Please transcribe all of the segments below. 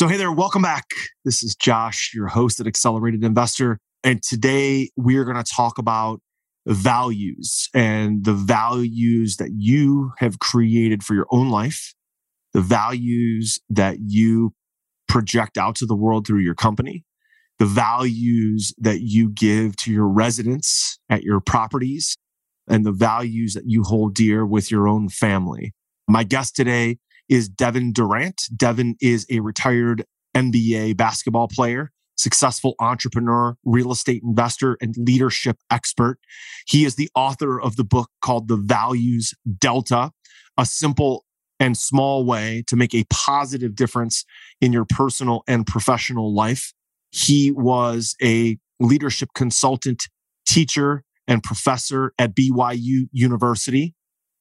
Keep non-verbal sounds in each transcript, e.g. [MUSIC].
So, hey there, welcome back. This is Josh, your host at Accelerated Investor. And today we are going to talk about values and the values that you have created for your own life, the values that you project out to the world through your company, the values that you give to your residents at your properties, and the values that you hold dear with your own family. My guest today is Devin Durrant. Devin is a retired NBA basketball player, successful entrepreneur, real estate investor, and leadership expert. He is the author of the book called The Values Delta, a simple and small way to make a positive difference in your personal and professional life. He was a leadership consultant, teacher, and professor at BYU University.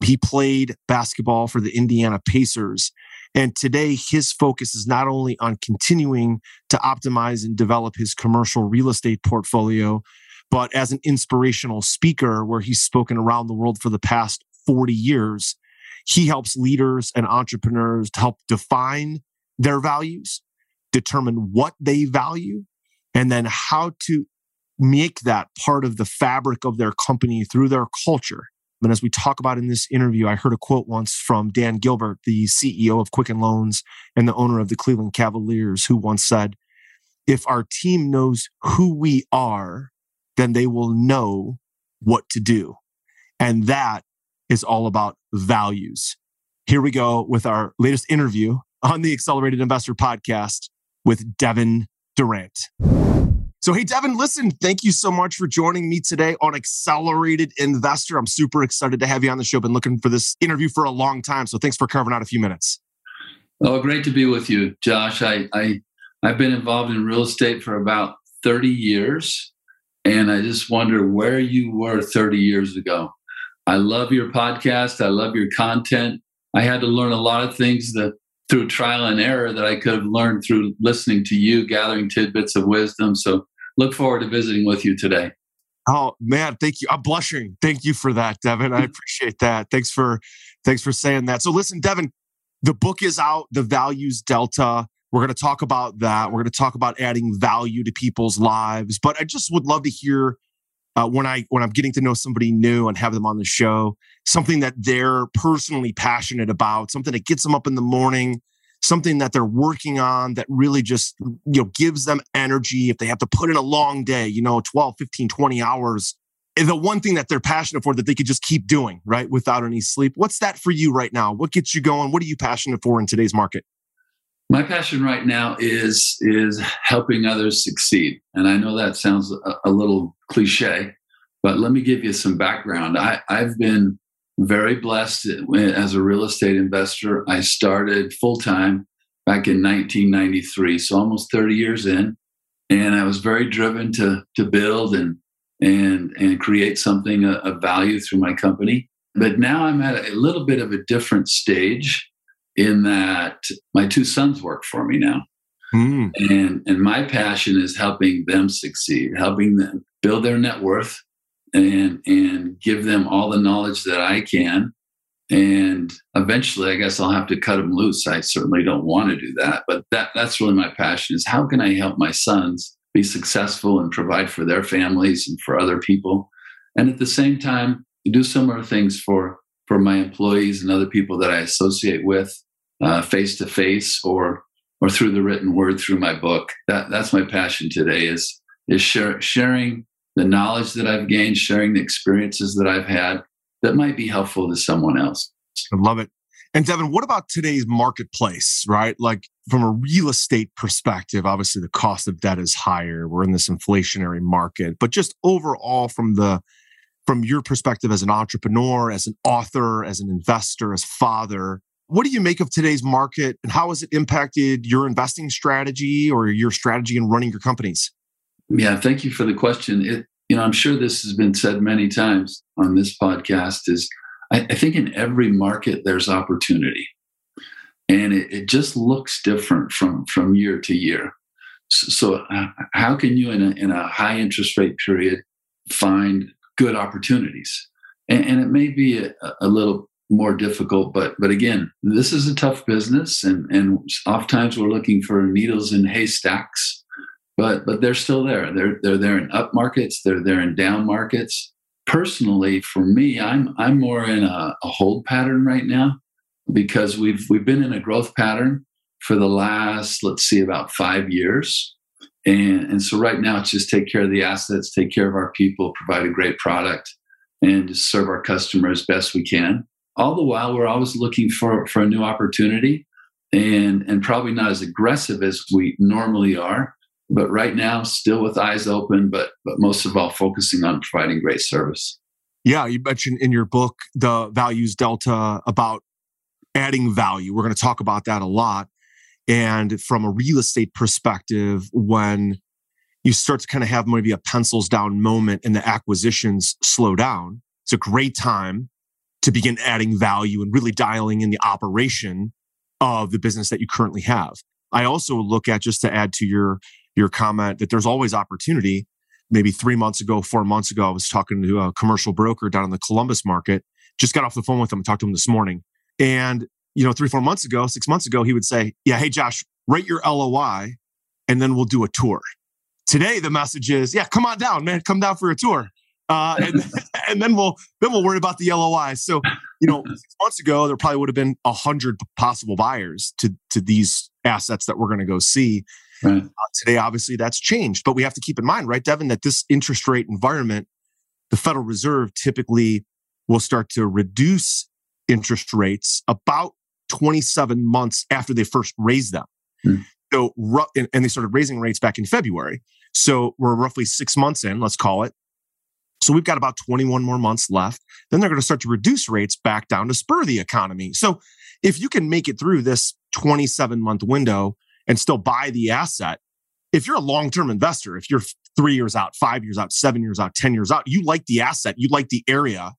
He played basketball for the Indiana Pacers. And today, his focus is not only on continuing to optimize and develop his commercial real estate portfolio, but as an inspirational speaker, where he's spoken around the world for the past 40 years, he helps leaders and entrepreneurs to help define their values, determine what they value, and then how to make that part of the fabric of their company through their culture. And as we talk about in this interview, I heard a quote once from Dan Gilbert, the CEO of Quicken Loans and the owner of the Cleveland Cavaliers, who once said, If our team knows who we are, then they will know what to do. And that is all about values. Here we go with our latest interview on the Accelerated Investor podcast with Devin Durrant. So, hey, Devin, listen, thank you so much for joining me today on Accelerated Investor. I'm super excited to have you on the show. Been looking for this interview for a long time. So, thanks for carving out a few minutes. Oh, great to be with you, Josh. I, I I've been involved in real estate for about 30 years, and I just wonder where you were 30 years ago. I love your podcast. I love your content. I had to learn a lot of things that through trial and error that I could have learned through listening to you, gathering tidbits of wisdom. So look forward to visiting with you today. Oh man, thank you. I'm blushing. Thank you for that, Devin. I mm-hmm. appreciate that. Thanks for thanks for saying that. So listen, Devin, the book is out, The Values Delta. We're going to talk about that. We're going to talk about adding value to people's lives. But I just would love to hear uh, when I when I'm getting to know somebody new and have them on the show, something that they're personally passionate about, something that gets them up in the morning, something that they're working on that really just you know gives them energy if they have to put in a long day you know 12 15 20 hours the one thing that they're passionate for that they could just keep doing right without any sleep. What's that for you right now? What gets you going? What are you passionate for in today's market my passion right now is is helping others succeed and i know that sounds a, a little cliche but let me give you some background I, i've been very blessed as a real estate investor. I started full time back in 1993, so almost 30 years in, and I was very driven to to build and and and create something of value through my company. But now I'm at a little bit of a different stage in that my two sons work for me now. Mm. And and my passion is helping them succeed, helping them build their net worth and and give them all the knowledge that I can. And eventually, I guess I'll have to cut them loose. I certainly don't want to do that, but that that's really my passion: is how can I help my sons be successful and provide for their families and for other people, and at the same time do similar things for for my employees and other people that I associate with, face to face or or through the written word through my book. That that's my passion today is is share, sharing the knowledge that I've gained, sharing the experiences that I've had that might be helpful to someone else. I love it. And Devin, what about today's marketplace, right? Like from a real estate perspective, obviously the cost of debt is higher. We're in this inflationary market, but just overall from the from your perspective as an entrepreneur, as an author, as an investor, as father, what do you make of today's market and how has it impacted your investing strategy or your strategy in running your companies? Yeah, thank you for the question. It, you know, I'm sure this has been said many times on this podcast. Is I, I think in every market there's opportunity, and it, it, just looks different from from year to year. So, so uh, how can you in a in a high interest rate period find good opportunities? And, and it may be a, a little more difficult. But but again, this is a tough business, and and oftentimes we're looking for needles in haystacks. But but they're still there. They're they're there in up markets. They're there in down markets. Personally, for me, I'm I'm more in a, a hold pattern right now because we've we've been in a growth pattern for the last let's see about five years. And, and so right now it's just take care of the assets, take care of our people, provide a great product, and serve our customers best we can. All the while, we're always looking for, for a new opportunity and, and probably not as aggressive as we normally are. But right now, still with eyes open, but, but most of all, focusing on providing great service. Yeah, you mentioned in your book the values delta about adding value. We're going to talk about that a lot. And from a real estate perspective, when you start to kind of have maybe a pencils down moment and the acquisitions slow down. It's a great time to begin adding value and really dialing in the operation of the business that you currently have. I also look at just to add to your your comment that there's always opportunity. Maybe three months ago, four months ago, I was talking to a commercial broker down in the Columbus market. Just got off the phone with him, talked to him this morning. And, you know, three, four months ago, six months ago, he would say, Yeah, hey Josh, write your LOI and then we'll do a tour. Today, the message is, yeah, come on down, man, come down for a tour. Uh, and, [LAUGHS] and then we'll then we'll worry about the LOI. So, you know, [LAUGHS] six months ago, there probably would have been a hundred possible buyers to to these assets that we're going to go see. Right. Uh, today, obviously, that's changed, but we have to keep in mind, right, Devin, that this interest rate environment, the Federal Reserve typically will start to reduce interest rates about 27 months after they first raise them. Hmm. So, and they started raising rates back in February. So we're roughly six months in, let's call it. So we've got about 21 more months left. Then they're going to start to reduce rates back down to spur the economy. So if you can make it through this 27 month window and still buy the asset, if you're a long term investor, if you're three years out, five years out, seven years out, 10 years out, you like the asset, you like the area,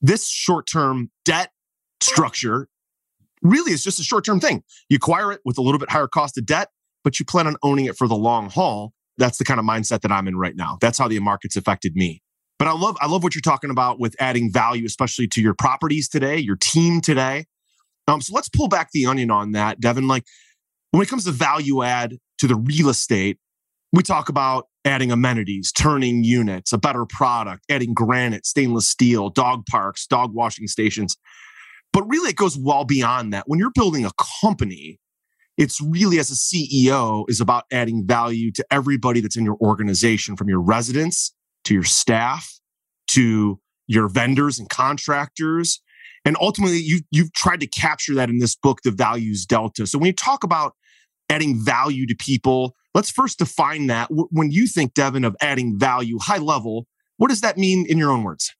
this short term debt structure really is just a short term thing. You acquire it with a little bit higher cost of debt, but you plan on owning it for the long haul that's the kind of mindset that I'm in right now. That's how the market's affected me. But I love I love what you're talking about with adding value, especially to your properties today, your team today. Um, so let's pull back the onion on that, Devin. Like when it comes to value add to the real estate, we talk about adding amenities, turning units, a better product, adding granite, stainless steel, dog parks, dog washing stations. But really, it goes well beyond that. When you're building a company, it's really as a CEO is about adding value to everybody that's in your organization from your residents to your staff to your vendors and contractors. And ultimately you you've tried to capture that in this book, The Values Delta. So when you talk about adding value to people, let's first define that. When you think, Devin, of adding value high level, what does that mean in your own words?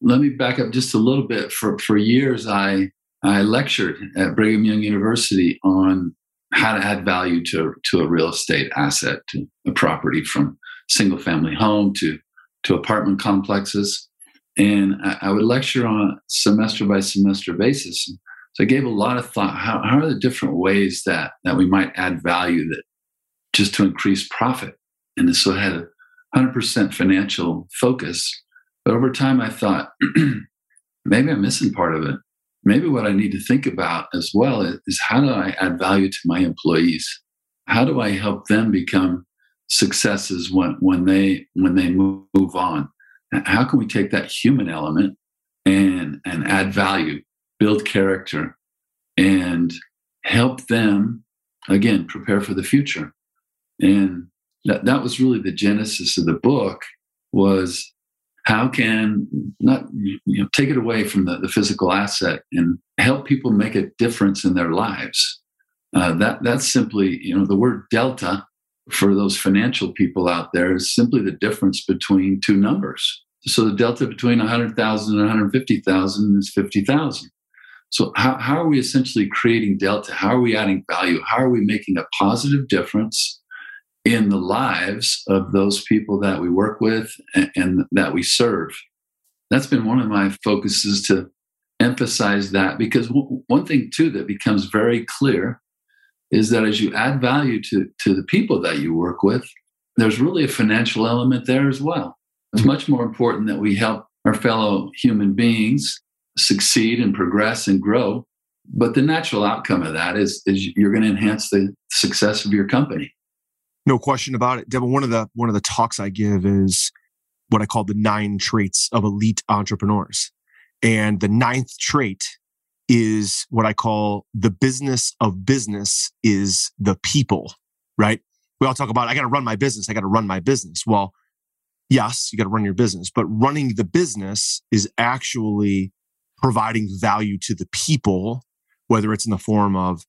Let me back up just a little bit. For for years I I lectured at Brigham Young University on how to add value to, to a real estate asset, to a property from single family home to, to apartment complexes. And I, I would lecture on a semester by semester basis. So I gave a lot of thought. How, how are the different ways that, that we might add value that just to increase profit? And so I had a 100% financial focus. But over time, I thought, [CLEARS THROAT] maybe I'm missing part of it maybe what I need to think about as well is, is how do I add value to my employees? How do I help them become successes when, when they when they move, on? How can we take that human element and and add value, build character, and help them again prepare for the future? And that, that was really the genesis of the book was how can not you know take it away from the, the physical asset and help people make a difference in their lives uh, that that's simply you know the word delta for those financial people out there is simply the difference between two numbers. So the delta between 100000 and 150000 is 50000 so how, how are we essentially creating delta? How are we adding value? How are we making a positive difference in the lives of those people that we work with and, and that we serve. That's been one of my focuses to emphasize that because w- one thing too that becomes very clear is that as you add value to, to the people that you work with, there's really a financial element there as well. It's much more important that we help our fellow human beings succeed and progress and grow. But the natural outcome of that is, is you're going to enhance the success of your company. No question about it. Devin, one of the one of the talks I give is what I call the nine traits of elite entrepreneurs. And the ninth trait is what I call the business of business is the people, right? We all talk about, I got to run my business. I got to run my business. Well, yes, you got to run your business, but running the business is actually providing value to the people, whether it's in the form of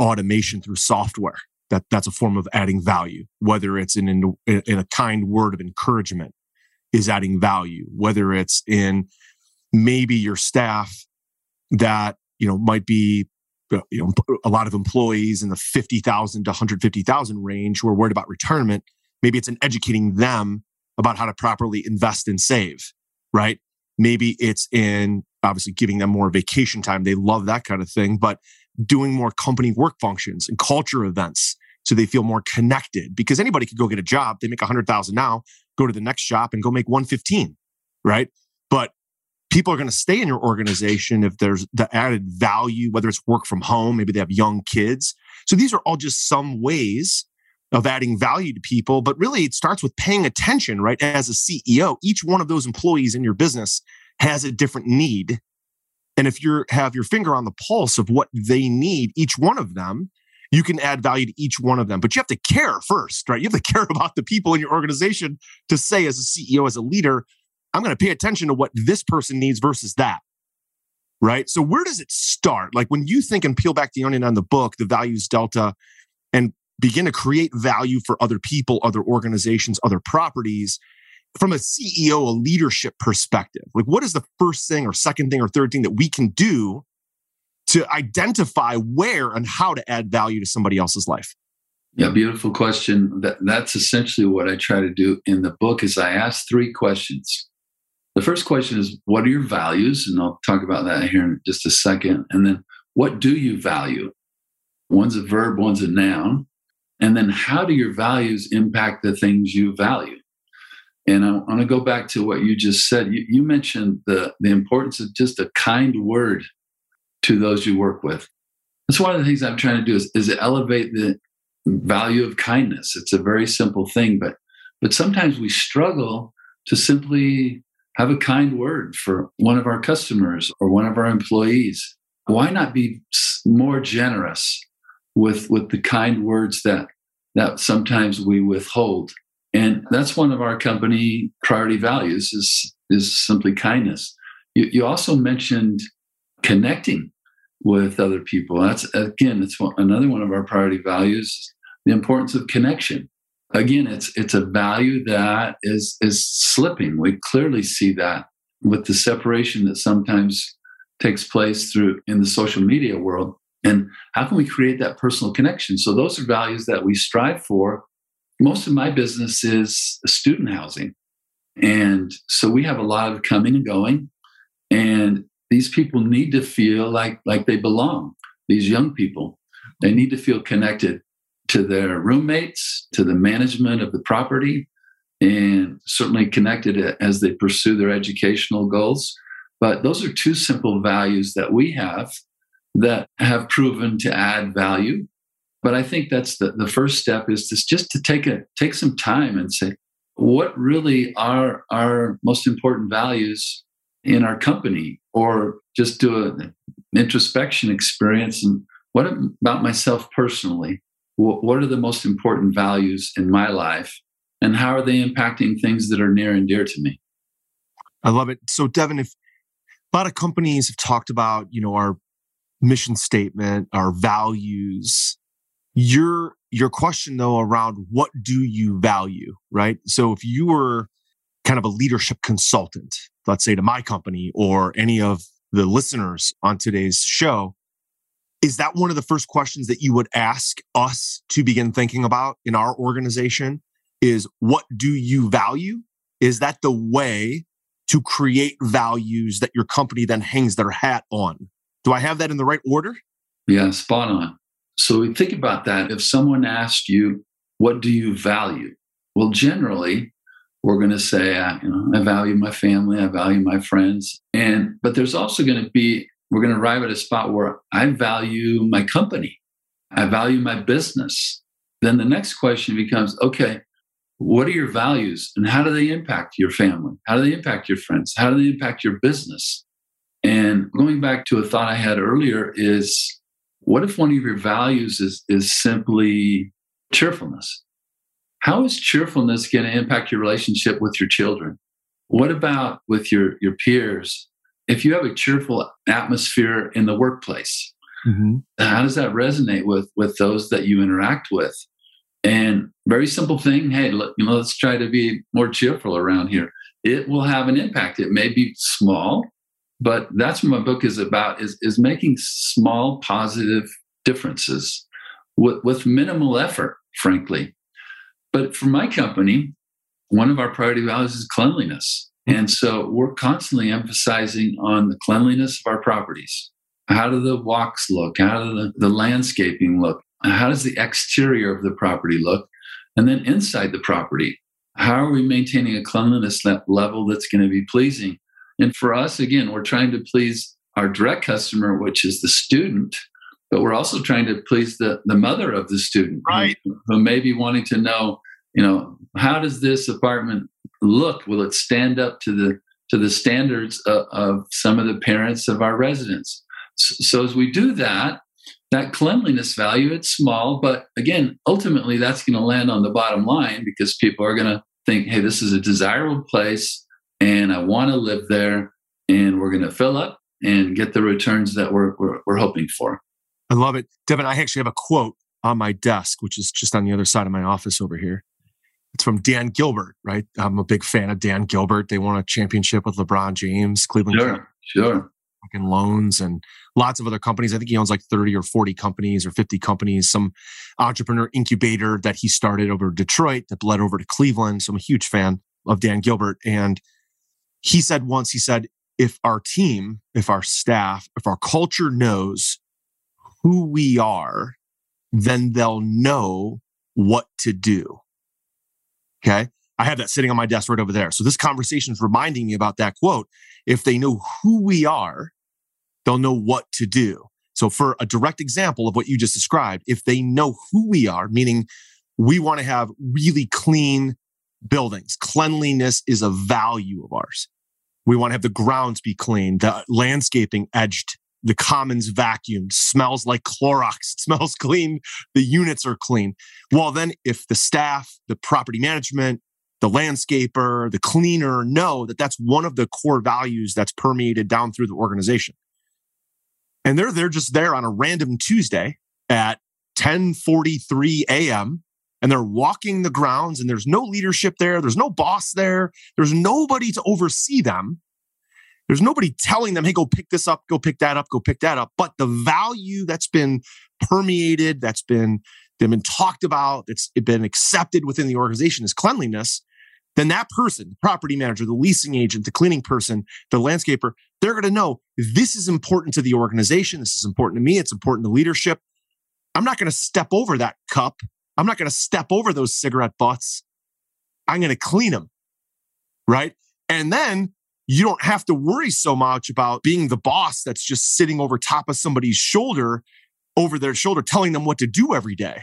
automation through software. That, that's a form of adding value, whether it's in, in, in a kind word of encouragement is adding value, whether it's in maybe your staff that, you know, might be uh, you know, a lot of employees in the 50,000 to 150,000 range who are worried about retirement. Maybe it's in educating them about how to properly invest and save, right? Maybe it's in obviously giving them more vacation time. They love that kind of thing, but doing more company work functions and culture events so they feel more connected because anybody could go get a job. They make a hundred thousand now, go to the next shop and go make 115, right? But people are going to stay in your organization if there's the added value, whether it's work from home, maybe they have young kids. So these are all just some ways of adding value to people. But really, it starts with paying attention, right? As a CEO, each one of those employees in your business has a different need. And if you have your finger on the pulse of what they need, each one of them, you can add value to each one of them. But you have to care first, right? You have to [LAUGHS] care about the people in your organization to say, as a CEO, as a leader, I'm going to pay attention to what this person needs versus that. Right. So, where does it start? Like when you think and peel back the onion on the book, the values delta, and begin to create value for other people, other organizations, other properties from a CEO, a leadership perspective? Like, what is the first thing or second thing or third thing that we can do to identify where and how to add value to somebody else's life? Yeah, beautiful question. That, that's essentially what I try to do in the book is I ask three questions. The first question is, what are your values? And I'll talk about that here in just a second. And then, what do you value? One's a verb, one's a noun. And then, how do your values impact the things you value? And I want to go back to what you just said. You, you mentioned the, the importance of just a kind word to those you work with. That's one of the things I'm trying to do is, is elevate the value of kindness. It's a very simple thing, but but sometimes we struggle to simply have a kind word for one of our customers or one of our employees. Why not be more generous with with the kind words that that sometimes we withhold? And that's one of our company priority values is is simply kindness. You, you also mentioned connecting with other people. That's again, it's one, another one of our priority values: the importance of connection. Again, it's it's a value that is is slipping. We clearly see that with the separation that sometimes takes place through in the social media world. And how can we create that personal connection? So those are values that we strive for. Most of my business is student housing. And so we have a lot of coming and going. And these people need to feel like like they belong these young people they need to feel connected to their roommates to the management of the property and certainly connected as they pursue their educational goals. But those are two simple values that we have that have proven to add value. But i think that's the, the first step is to, just to take a take some time and say what really are our most important values in our company? Or just do an introspection experience and what about myself personally what are the most important values in my life and how are they impacting things that are near and dear to me? I love it. So devin if a lot of companies have talked about you know our mission statement our values. Your your question though around what do you value right? So if you were kind of a leadership consultant let's say to my company or any of the listeners on today's show, is that one of the first questions that you would ask us to begin thinking about in our organization? Is what do you value? Is that the way to create values that your company then hangs their hat on? Do I have that in the right order? Yeah, spot on. So we think about that. If someone asked you, what do you value? Well, generally, we're going to say, you know, I value my family, I value my friends. And, but there's also going to be, we're going to arrive at a spot where I value my company, I value my business. Then the next question becomes, okay, what are your values and how do they impact your family? How do they impact your friends? How do they impact your business? And going back to a thought I had earlier is what if one of your values is, is simply cheerfulness? How is cheerfulness going to impact your relationship with your children? What about with your, your peers? If you have a cheerful atmosphere in the workplace, mm-hmm. how does that resonate with, with those that you interact with? And very simple thing. Hey, look, you know, let's try to be more cheerful around here. It will have an impact. It may be small, but that's what my book is about: is is making small positive differences with, with minimal effort, frankly. But for my company, one of our priority values is cleanliness. And so we're constantly emphasizing on the cleanliness of our properties. How do the walks look? How do the, the landscaping look? How does the exterior of the property look? And then inside the property, how are we maintaining a cleanliness level that's going to be pleasing? And for us, again, we're trying to please our direct customer, which is the student, but we're also trying to please the, the mother of the student right. who, who may be wanting to know, you know, how does this apartment look? Will it stand up to the to the standards of, of some of the parents of our residents? So, as we do that, that cleanliness value, it's small, but again, ultimately that's going to land on the bottom line because people are going to think, hey, this is a desirable place and I want to live there and we're going to fill up and get the returns that we're, we're, we're hoping for. I love it. Devin, I actually have a quote on my desk, which is just on the other side of my office over here. It's from Dan Gilbert, right? I'm a big fan of Dan Gilbert. They won a championship with LeBron James, Cleveland. Sure, sure. Loans and lots of other companies. I think he owns like 30 or 40 companies or 50 companies, some entrepreneur incubator that he started over Detroit that bled over to Cleveland. So I'm a huge fan of Dan Gilbert. And he said once, he said, if our team, if our staff, if our culture knows who we are, then they'll know what to do. Okay. I have that sitting on my desk right over there. So this conversation is reminding me about that quote. If they know who we are, they'll know what to do. So for a direct example of what you just described, if they know who we are, meaning we want to have really clean buildings, cleanliness is a value of ours. We want to have the grounds be clean, the landscaping edged, the commons vacuumed, smells like Clorox, it [LAUGHS] smells clean, the units are clean. Well, then if the staff, the property management, the landscaper, the cleaner know that that's one of the core values that's permeated down through the organization. And they're they're just there on a random Tuesday at 10:43 a.m. and they're walking the grounds and there's no leadership there, there's no boss there, there's nobody to oversee them. There's nobody telling them, "Hey, go pick this up, go pick that up, go pick that up." But the value that's been permeated, that's been they've been talked about, that's been accepted within the organization is cleanliness then that person, the property manager, the leasing agent, the cleaning person, the landscaper, they're going to know this is important to the organization. This is important to me. It's important to leadership. I'm not going to step over that cup. I'm not going to step over those cigarette butts. I'm going to clean them. Right. And then you don't have to worry so much about being the boss that's just sitting over top of somebody's shoulder, over their shoulder, telling them what to do every day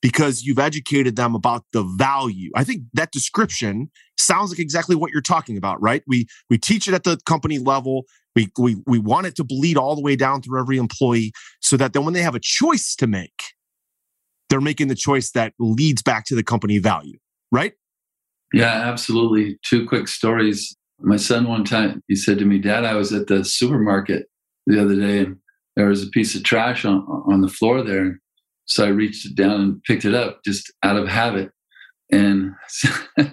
because you've educated them about the value. I think that description sounds like exactly what you're talking about, right? We we teach it at the company level. We we we want it to bleed all the way down through every employee so that then when they have a choice to make, they're making the choice that leads back to the company value, right? Yeah, absolutely. Two quick stories. My son one time he said to me, "Dad, I was at the supermarket the other day and there was a piece of trash on on the floor there." So I reached down and picked it up just out of habit. And so, [LAUGHS]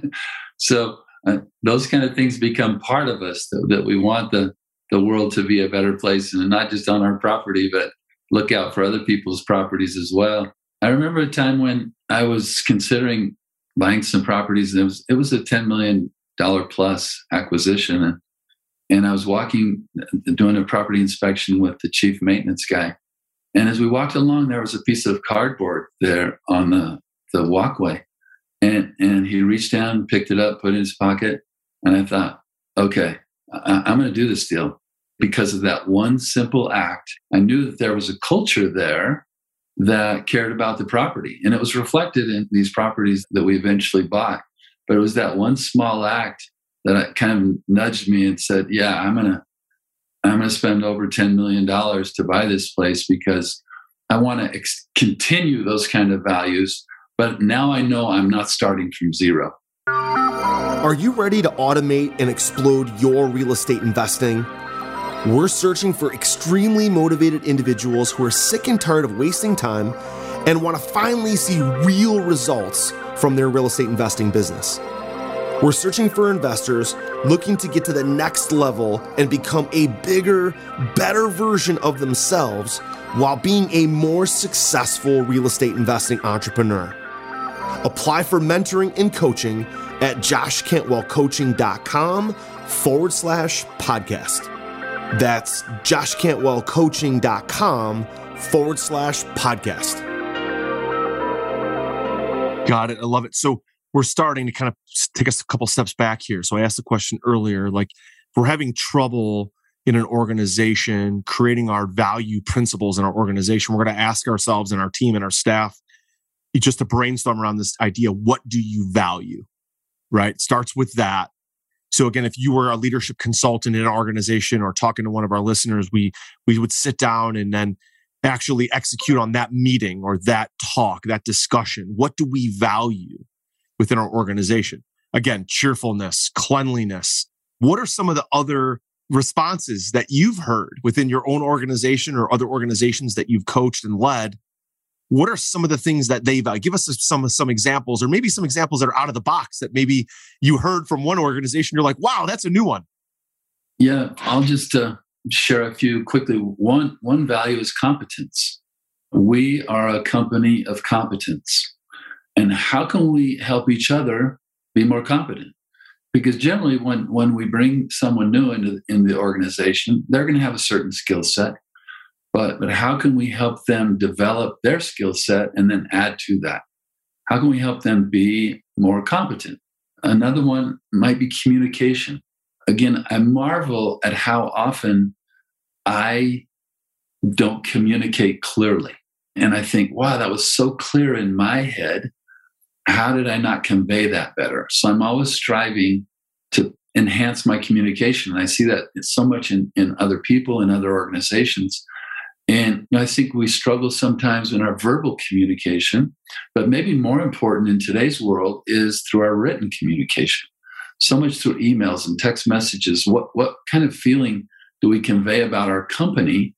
so uh, those kind of things become part of us that, that we want the, the world to be a better place and not just on our property, but look out for other people's properties as well. I remember a time when I was considering buying some properties and it was, it was a $10 million plus acquisition. And, and I was walking, doing a property inspection with the chief maintenance guy. And as we walked along, there was a piece of cardboard there on the, the walkway. And, and he reached down, picked it up, put it in his pocket. And I thought, okay, I, I'm going to do this deal because of that one simple act. I knew that there was a culture there that cared about the property. And it was reflected in these properties that we eventually bought. But it was that one small act that kind of nudged me and said, yeah, I'm to I'm to spend over $10 million to buy this place because I want to ex- continue those kind of values. But now I know I'm not starting from zero. Are you ready to automate and explode your real estate investing? We're searching for extremely motivated individuals who are sick and tired of wasting time and want to finally see real results from their real estate investing business. We're searching for investors looking to get to the next level and become a bigger, better version of themselves while being a more successful real estate investing entrepreneur. Apply for mentoring and coaching at joshcantwellcoaching.com forward slash podcast. That's joshcantwellcoaching.com forward slash podcast. Got it. I love it. So we're starting to kind of take us a couple steps back here. So I asked the question earlier, like we're having trouble in an organization creating our value principles in our organization, we're going to ask ourselves and our team and our staff just to brainstorm around this idea. What do you value? Right. Starts with that. So again, if you were a leadership consultant in an organization or talking to one of our listeners, we we would sit down and then actually execute on that meeting or that talk, that discussion. What do we value within our organization? Again, cheerfulness, cleanliness. What are some of the other responses that you've heard within your own organization or other organizations that you've coached and led what are some of the things that they value? Give us some some examples, or maybe some examples that are out of the box that maybe you heard from one organization. You're like, wow, that's a new one. Yeah, I'll just uh, share a few quickly. One one value is competence. We are a company of competence, and how can we help each other be more competent? Because generally, when when we bring someone new into in the organization, they're going to have a certain skill set but but how can we help them develop their skill set and then add to that how can we help them be more competent another one might be communication again i marvel at how often i don't communicate clearly. And i think wow that was so clear in my head. How did i not convey that better? So i'm always striving to enhance my communication. And i see that so much in, in other people and other organizations. And I think we struggle sometimes in our verbal communication, but maybe more important in today's world is through our written communication. So much through emails and text messages. What, what kind of feeling do we convey about our company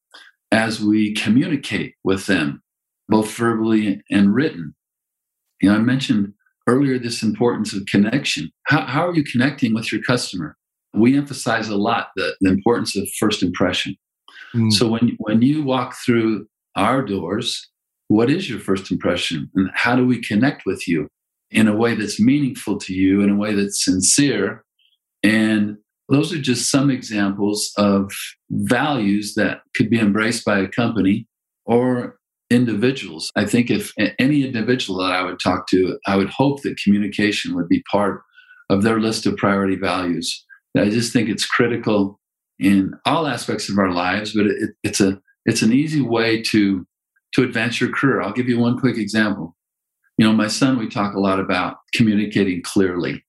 as we communicate with them, both verbally and written? You know, I mentioned earlier this importance of connection. How, how are you connecting with your customer? We emphasize a lot the, the importance of first impression Mm. So when when you walk through our doors, what is your first impression, and how do we connect with you in a way that's meaningful to you, in a way that's sincere, and those are just some examples of values that could be embraced by a company or individuals. I think if any individual that I would talk to, I would hope that communication would be part of their list of priority values. I just think it's critical in all aspects of our lives, but it, it's a it's an easy way to to advance your career. I'll give you one quick example. You know, my son, we talk a lot about communicating clearly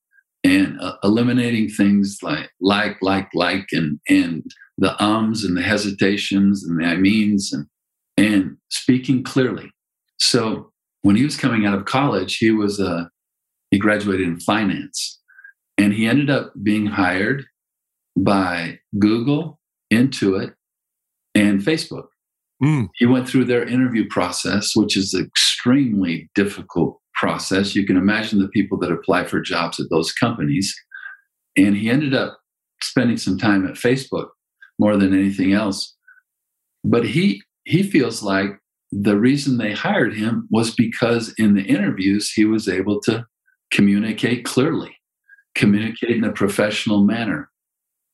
and uh, eliminating things like like like like and and the ums and the hesitations and the I means and and speaking clearly. So when he was coming out of college, he was a uh, he graduated in finance, and he ended up being hired by Google, Intuit, and Facebook. Mm. He went through their interview process, which is extremely difficult process. You can imagine the people that apply for jobs at those companies. And he ended up spending some time at Facebook more than anything else. But he he feels like the reason they hired him was because in the interviews he was able to communicate clearly, communicate in a professional manner,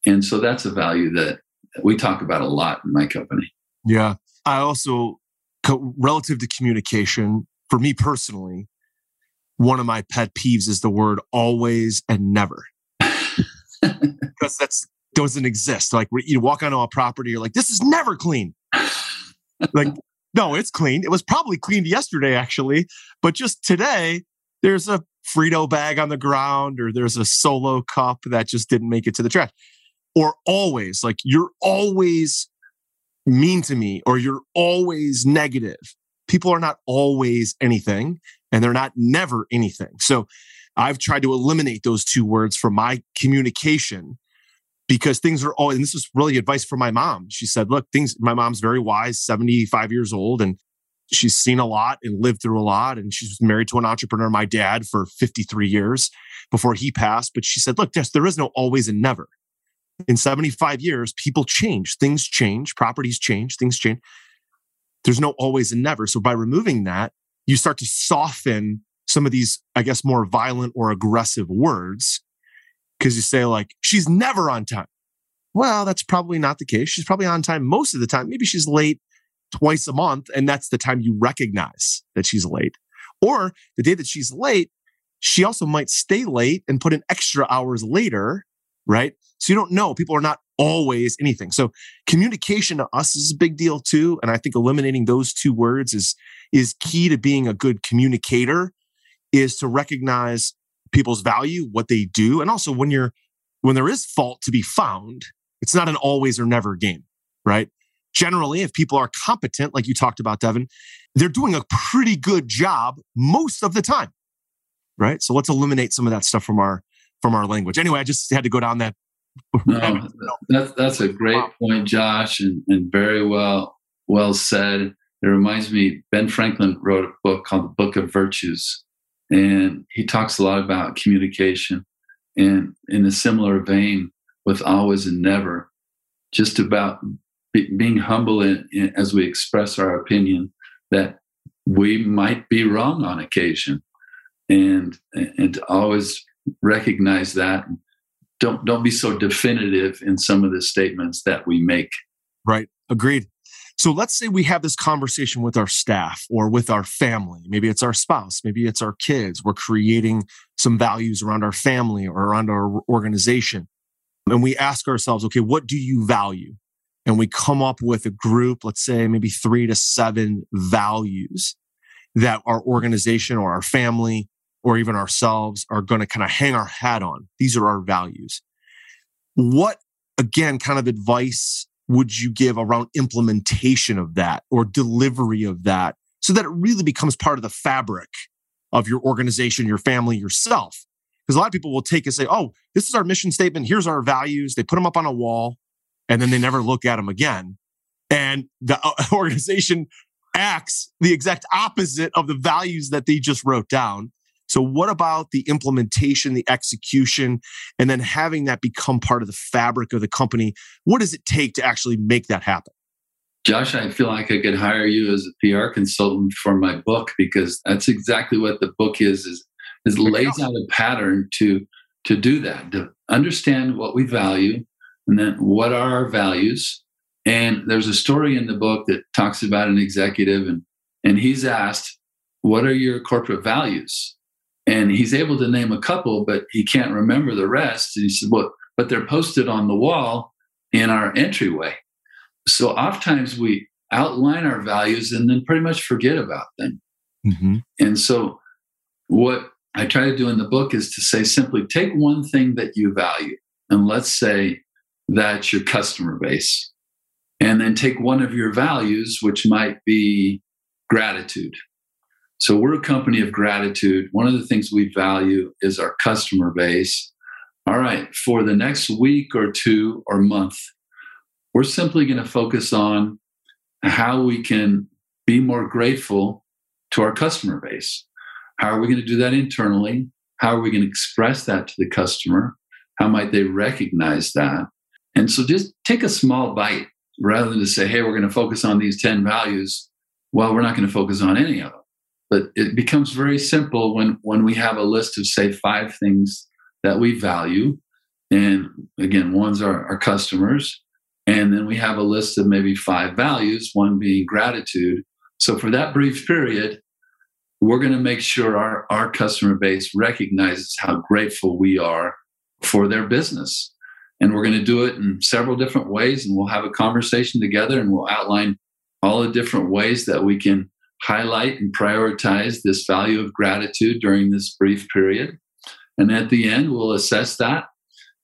and so that's a value that we talk about a lot in my company. Yeah. I also, relative to communication, for me personally, one of my pet peeves is the word always and never. [LAUGHS] because that's doesn't exist. Like you walk onto a property, you're like, this is never clean. like, no, it's clean. It was probably cleaned yesterday, actually. But just today, there's a Frito bag on the ground or there's a solo cup that just didn't make it to the trash. Or always, like you're always mean to me or you're always negative. People are not always anything and they're not never anything. So I've tried to eliminate those two words from my communication because things are all, and this is really advice from my mom. She said, look, things, my mom's very wise, 75 years old, and she's seen a lot and lived through a lot. And she's married to an entrepreneur, my dad, for 53 years before he passed. But she said, look, yes, there is no always and never. In 75 years, people change, things change, properties change, things change. There's no always and never. So by removing that, you start to soften some of these, I guess, more violent or aggressive words because you say, like, she's never on time. Well, that's probably not the case. She's probably on time most of the time. Maybe she's late twice a month, and that's the time you recognize that she's late. Or the day that she's late, she also might stay late and put in extra hours later, right? So you don't know. People are not always anything. So communication to us is a big deal too. And I think eliminating those two words is is key to being a good communicator is to recognize people's value, what they do. And also when you're, when there is fault to be found, it's not an always or never game, right? Generally, if people are competent, like you talked about, Devin, they're doing a pretty good job most of the time, right? So let's eliminate some of that stuff from our from our language. Anyway, I just had to go down that. No, [LAUGHS] that's that's a great point, Josh, and, and very well well said. It reminds me, Ben Franklin wrote a book called The Book of Virtues. And he talks a lot about communication. And in a similar vein with always and never, just about be, being humble in, in, as we express our opinion that we might be wrong on occasion. And, and to always recognize that. Don't, don't be so definitive in some of the statements that we make. Right. Agreed. So let's say we have this conversation with our staff or with our family. Maybe it's our spouse, maybe it's our kids. We're creating some values around our family or around our organization. And we ask ourselves, okay, what do you value? And we come up with a group, let's say maybe three to seven values that our organization or our family or even ourselves are going to kind of hang our hat on. These are our values. What, again, kind of advice would you give around implementation of that or delivery of that so that it really becomes part of the fabric of your organization, your family, yourself? Because a lot of people will take and say, oh, this is our mission statement. Here's our values. They put them up on a wall and then they never look at them again. And the [LAUGHS] organization acts the exact opposite of the values that they just wrote down. So, what about the implementation, the execution, and then having that become part of the fabric of the company? What does it take to actually make that happen? Josh, I feel like I could hire you as a PR consultant for my book because that's exactly what the book is. is is lays out a pattern to to do that, to understand what we value, and then what are our values. And there's a story in the book that talks about an executive, and and he's asked, "What are your corporate values?" And he's able to name a couple, but he can't remember the rest. And he said, Well, but they're posted on the wall in our entryway. So oftentimes we outline our values and then pretty much forget about them. Mm-hmm. And so what I try to do in the book is to say simply take one thing that you value, and let's say that's your customer base. And then take one of your values, which might be gratitude. So we're a company of gratitude. One of the things we value is our customer base. All right, for the next week or two or month, we're simply going to focus on how we can be more grateful to our customer base. How are we going to do that internally? How are we going to express that to the customer? How might they recognize that? And so just take a small bite rather than to say, hey, we're going to focus on these 10 values. Well, we're not going to focus on any of them. But it becomes very simple when, when we have a list of, say, five things that we value. And again, one's our, our customers. And then we have a list of maybe five values, one being gratitude. So for that brief period, we're going to make sure our, our customer base recognizes how grateful we are for their business. And we're going to do it in several different ways. And we'll have a conversation together and we'll outline all the different ways that we can highlight and prioritize this value of gratitude during this brief period. And at the end, we'll assess that.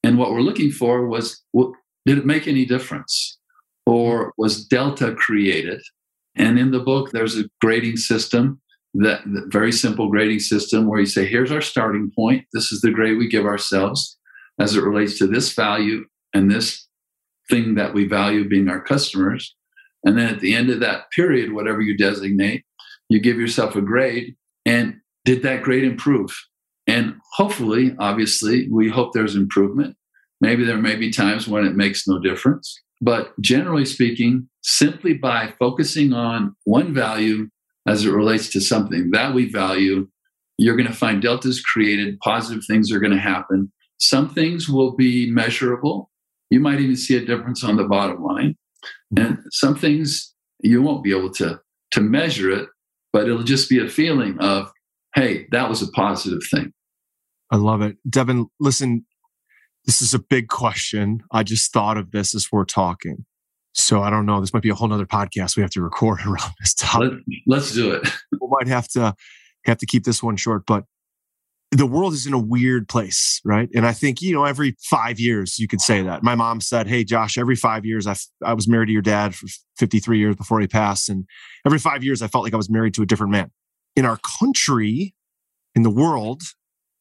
And what we're looking for was did it make any difference? Or was Delta created? And in the book, there's a grading system that, that very simple grading system where you say, here's our starting point. This is the grade we give ourselves as it relates to this value and this thing that we value being our customers. And then at the end of that period, whatever you designate, you give yourself a grade. And did that grade improve? And hopefully, obviously, we hope there's improvement. Maybe there may be times when it makes no difference. But generally speaking, simply by focusing on one value as it relates to something that we value, you're going to find deltas created, positive things are going to happen. Some things will be measurable. You might even see a difference on the bottom line. And some things you won't be able to, to measure it, but it'll just be a feeling of, hey, that was a positive thing. I love it. Devin, listen, this is a big question. I just thought of this as we're talking. So I don't know. This might be a whole nother podcast we have to record [LAUGHS] around this topic. Let, us do it. [LAUGHS] we might have to have to keep this one short, but the world is in a weird place, right? And I think, you know, every five years you could say that. My mom said, Hey, Josh, every five years I, I was married to your dad for 53 years before he passed. And every five years I felt like I was married to a different man. In our country, in the world,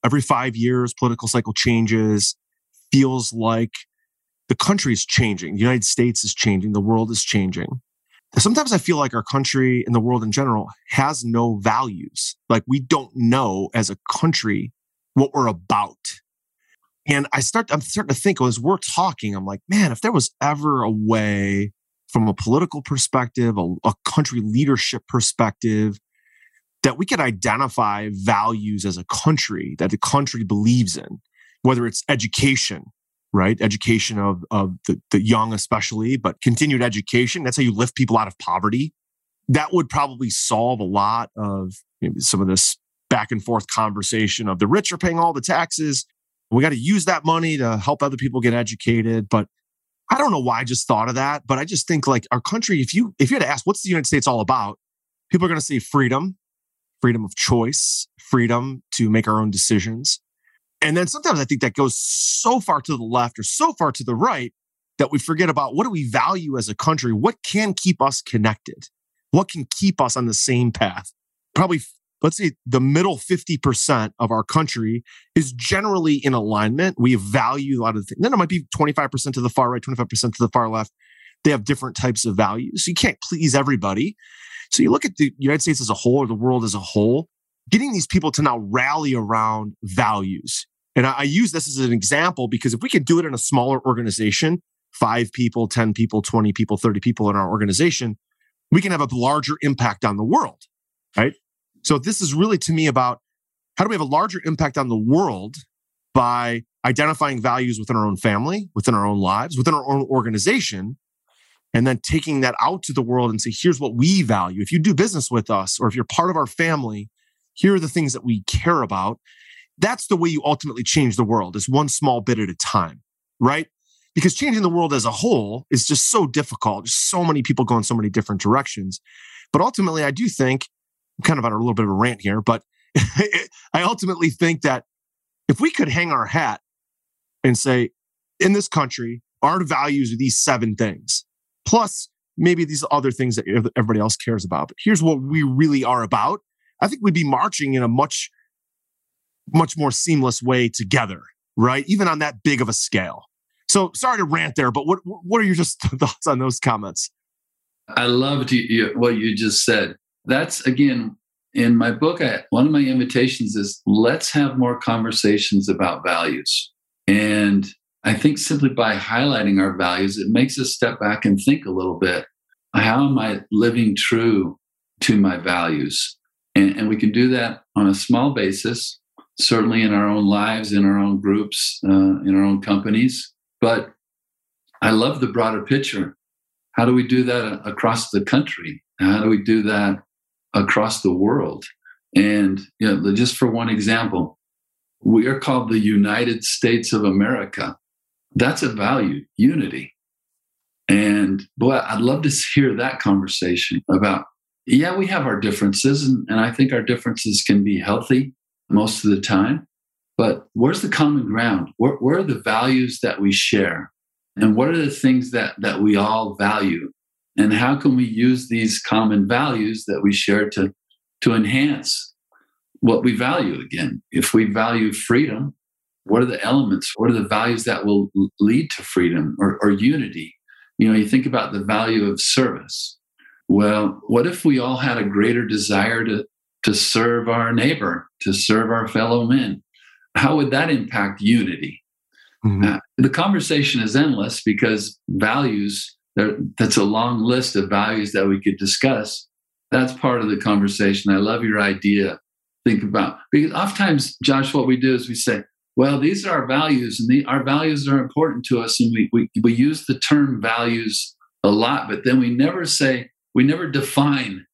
every five years, political cycle changes, feels like the country is changing. The United States is changing. The world is changing. Sometimes I feel like our country and the world in general has no values. Like we don't know as a country what we're about. And I start, I'm starting to think as we're talking, I'm like, man, if there was ever a way from a political perspective, a, a country leadership perspective, that we could identify values as a country that the country believes in, whether it's education, right? Education of, of the, the young, especially, but continued education. That's how you lift people out of poverty. That would probably solve a lot of some of this back and forth conversation of the rich are paying all the taxes. We got to use that money to help other people get educated. But I don't know why I just thought of that, but I just think like our country, if you if you had to ask what's the United States all about, people are going to say freedom, freedom of choice, freedom to make our own decisions. And then sometimes I think that goes so far to the left or so far to the right that we forget about what do we value as a country? What can keep us connected? What can keep us on the same path? Probably, let's say the middle 50% of our country is generally in alignment. We value a lot of things. Then it might be 25% to the far right, 25% to the far left. They have different types of values. So you can't please everybody. So you look at the United States as a whole or the world as a whole, getting these people to now rally around values. And I, I use this as an example because if we could do it in a smaller organization, five people, 10 people, 20 people, 30 people in our organization, we can have a larger impact on the world, right? So this is really to me about how do we have a larger impact on the world by identifying values within our own family, within our own lives, within our own organization, and then taking that out to the world and say, here's what we value. If you do business with us or if you're part of our family, here are the things that we care about. That's the way you ultimately change the world is one small bit at a time, right? Because changing the world as a whole is just so difficult. There's so many people going so many different directions. But ultimately, I do think I'm kind of on a little bit of a rant here, but [LAUGHS] I ultimately think that if we could hang our hat and say, in this country, our values are these seven things, plus maybe these other things that everybody else cares about. But here's what we really are about. I think we'd be marching in a much, much more seamless way together, right? Even on that big of a scale. So sorry to rant there, but what what are your just [LAUGHS] thoughts on those comments? I loved you, what you just said. That's again in my book. I, one of my invitations is let's have more conversations about values, and I think simply by highlighting our values, it makes us step back and think a little bit. How am I living true to my values? And, and we can do that on a small basis, certainly in our own lives, in our own groups, uh, in our own companies. But I love the broader picture. How do we do that across the country? How do we do that across the world? And you know, just for one example, we are called the United States of America. That's a value, unity. And boy, I'd love to hear that conversation about, yeah, we have our differences, and, and I think our differences can be healthy most of the time. But where's the common ground? Where, where are the values that we share? And what are the things that, that we all value? And how can we use these common values that we share to, to enhance what we value again? If we value freedom, what are the elements? What are the values that will lead to freedom or, or unity? You know, you think about the value of service. Well, what if we all had a greater desire to, to serve our neighbor, to serve our fellow men? How would that impact unity? Mm-hmm. Uh, the conversation is endless because values, that's a long list of values that we could discuss. That's part of the conversation. I love your idea. Think about because oftentimes, Josh, what we do is we say, well, these are our values, and the, our values are important to us, and we, we we use the term values a lot, but then we never say we never define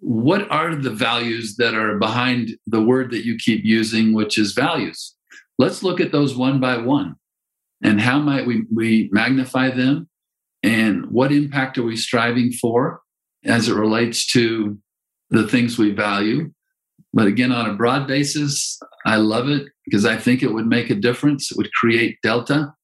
what are the values that are behind the word that you keep using, which is values. Let's look at those one by one, and how might we we magnify them, and what impact are we striving for as it relates to the things we value but again, on a broad basis, I love it because I think it would make a difference. It would create delta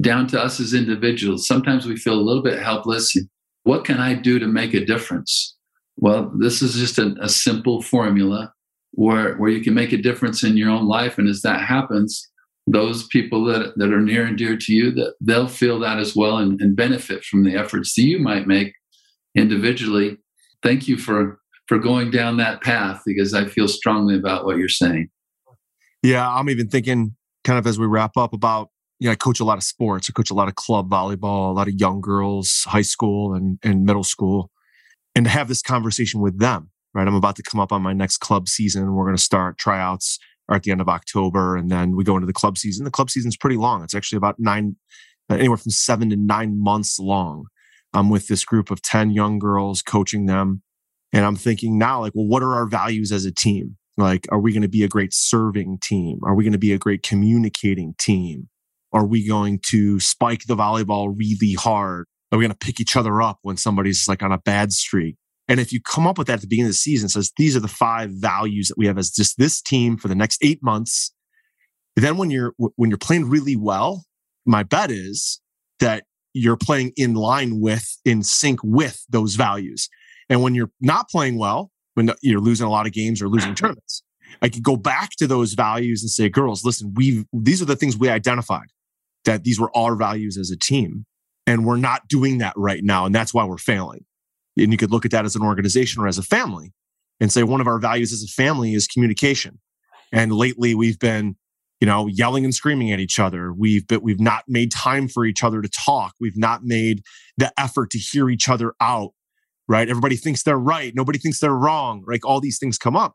down to us as individuals. Sometimes we feel a little bit helpless. What can I do to make a difference? Well, this is just a, a simple formula where, where you can make a difference in your own life. And as that happens, those people that, that are near and dear to you, that they'll feel that as well and, and benefit from the efforts that you might make individually. Thank you for for going down that path because I feel strongly about what you're saying. Yeah, I'm even thinking kind of as we wrap up about you know, I coach a lot of sports. I coach a lot of club volleyball, a lot of young girls, high school and, and middle school. And to have this conversation with them, right? I'm about to come up on my next club season. We're going to start tryouts at the end of October. And then we go into the club season. The club season is pretty long. It's actually about nine, uh, anywhere from seven to nine months long. I'm with this group of 10 young girls, coaching them and I'm thinking now, like, well, what are our values as a team? Like, are we going to be a great serving team? Are we going to be a great communicating team? Are we going to spike the volleyball really hard? Are we going to pick each other up when somebody's like on a bad streak? And if you come up with that at the beginning of the season, says these are the five values that we have as just this team for the next eight months. Then when you're when you're playing really well, my bet is that you're playing in line with, in sync with those values. And when you're not playing well, when you're losing a lot of games or losing tournaments, I could go back to those values and say, girls, listen, we these are the things we identified that these were our values as a team. And we're not doing that right now. And that's why we're failing. And you could look at that as an organization or as a family and say, one of our values as a family is communication. And lately we've been, you know, yelling and screaming at each other. We've but we've not made time for each other to talk. We've not made the effort to hear each other out right? Everybody thinks they're right. Nobody thinks they're wrong. Like all these things come up.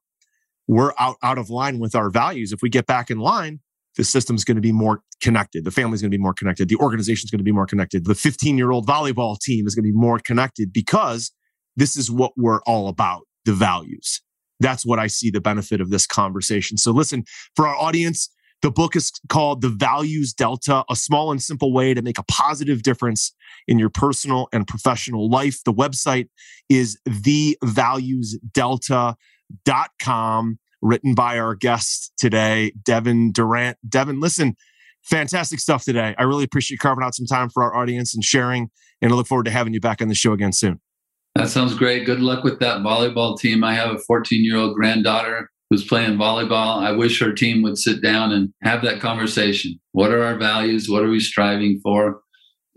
We're out, out of line with our values. If we get back in line, the system's going to be more connected. The family's going to be more connected. The organization's going to be more connected. The 15 year old volleyball team is going to be more connected because this is what we're all about the values. That's what I see the benefit of this conversation. So, listen, for our audience, the book is called The Values Delta, a small and simple way to make a positive difference in your personal and professional life. The website is thevaluesdelta.com, written by our guest today, Devin Durrant. Devin, listen, fantastic stuff today. I really appreciate carving out some time for our audience and sharing, and I look forward to having you back on the show again soon. That sounds great. Good luck with that volleyball team. I have a 14 year old granddaughter who's playing volleyball. I wish her team would sit down and have that conversation. What are our values? What are we striving for?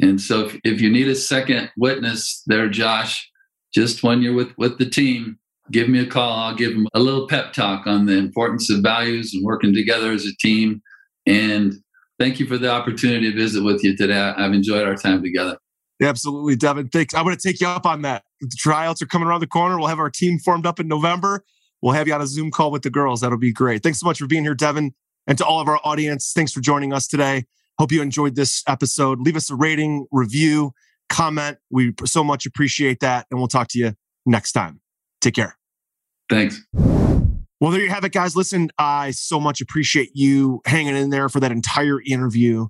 And so if, if you need a second witness there, Josh, just when you're with, with the team, give me a call. I'll give them a little pep talk on the importance of values and working together as a team. And thank you for the opportunity to visit with you today. I've enjoyed our time together. Absolutely, Devin. Thanks. I'm going to take you up on that. The tryouts are coming around the corner. We'll have our team formed up in November. We'll have you on a Zoom call with the girls. That'll be great. Thanks so much for being here, Devin. And to all of our audience, thanks for joining us today. Hope you enjoyed this episode. Leave us a rating, review, comment. We so much appreciate that. And we'll talk to you next time. Take care. Thanks. Well, there you have it, guys. Listen, I so much appreciate you hanging in there for that entire interview.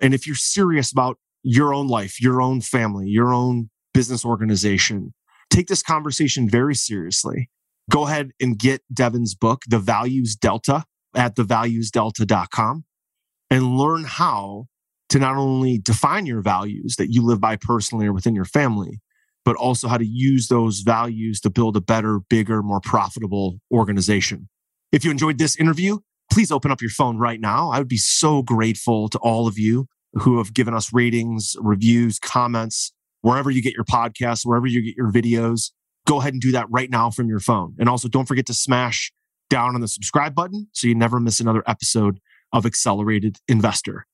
And if you're serious about your own life, your own family, your own business organization, take this conversation very seriously. Go ahead and get Devin's book, The Values Delta, at thevaluesdelta.com and learn how to not only define your values that you live by personally or within your family, but also how to use those values to build a better, bigger, more profitable organization. If you enjoyed this interview, please open up your phone right now. I would be so grateful to all of you who have given us ratings, reviews, comments, wherever you get your podcasts, wherever you get your videos. Go ahead and do that right now from your phone. And also don't forget to smash down on the subscribe button so you never miss another episode of Accelerated Investor.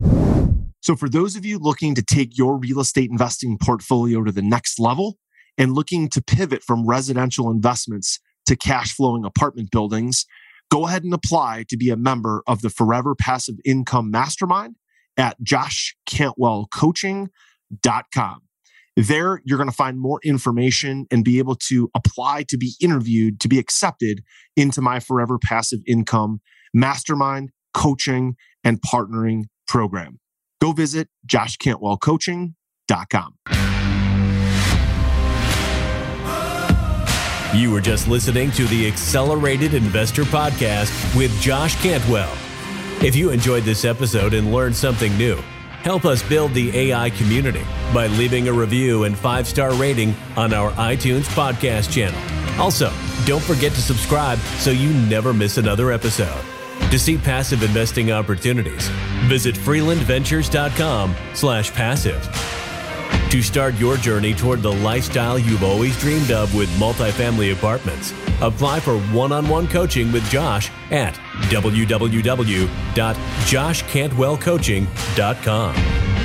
So, for those of you looking to take your real estate investing portfolio to the next level and looking to pivot from residential investments to cash flowing apartment buildings, go ahead and apply to be a member of the Forever Passive Income Mastermind at joshcantwellcoaching.com. There, you're going to find more information and be able to apply to be interviewed to be accepted into my Forever Passive Income Mastermind coaching and partnering program. Go visit joshcantwellcoaching.com. You were just listening to the Accelerated Investor Podcast with Josh Cantwell. If you enjoyed this episode and learned something new, help us build the AI community by leaving a review and five star rating on our iTunes podcast channel. Also, don't forget to subscribe so you never miss another episode. To see passive investing opportunities, visit freelandventures.com slash passive. To start your journey toward the lifestyle you've always dreamed of with multifamily apartments, apply for one-on-one coaching with Josh at www.joshcantwellcoaching.com.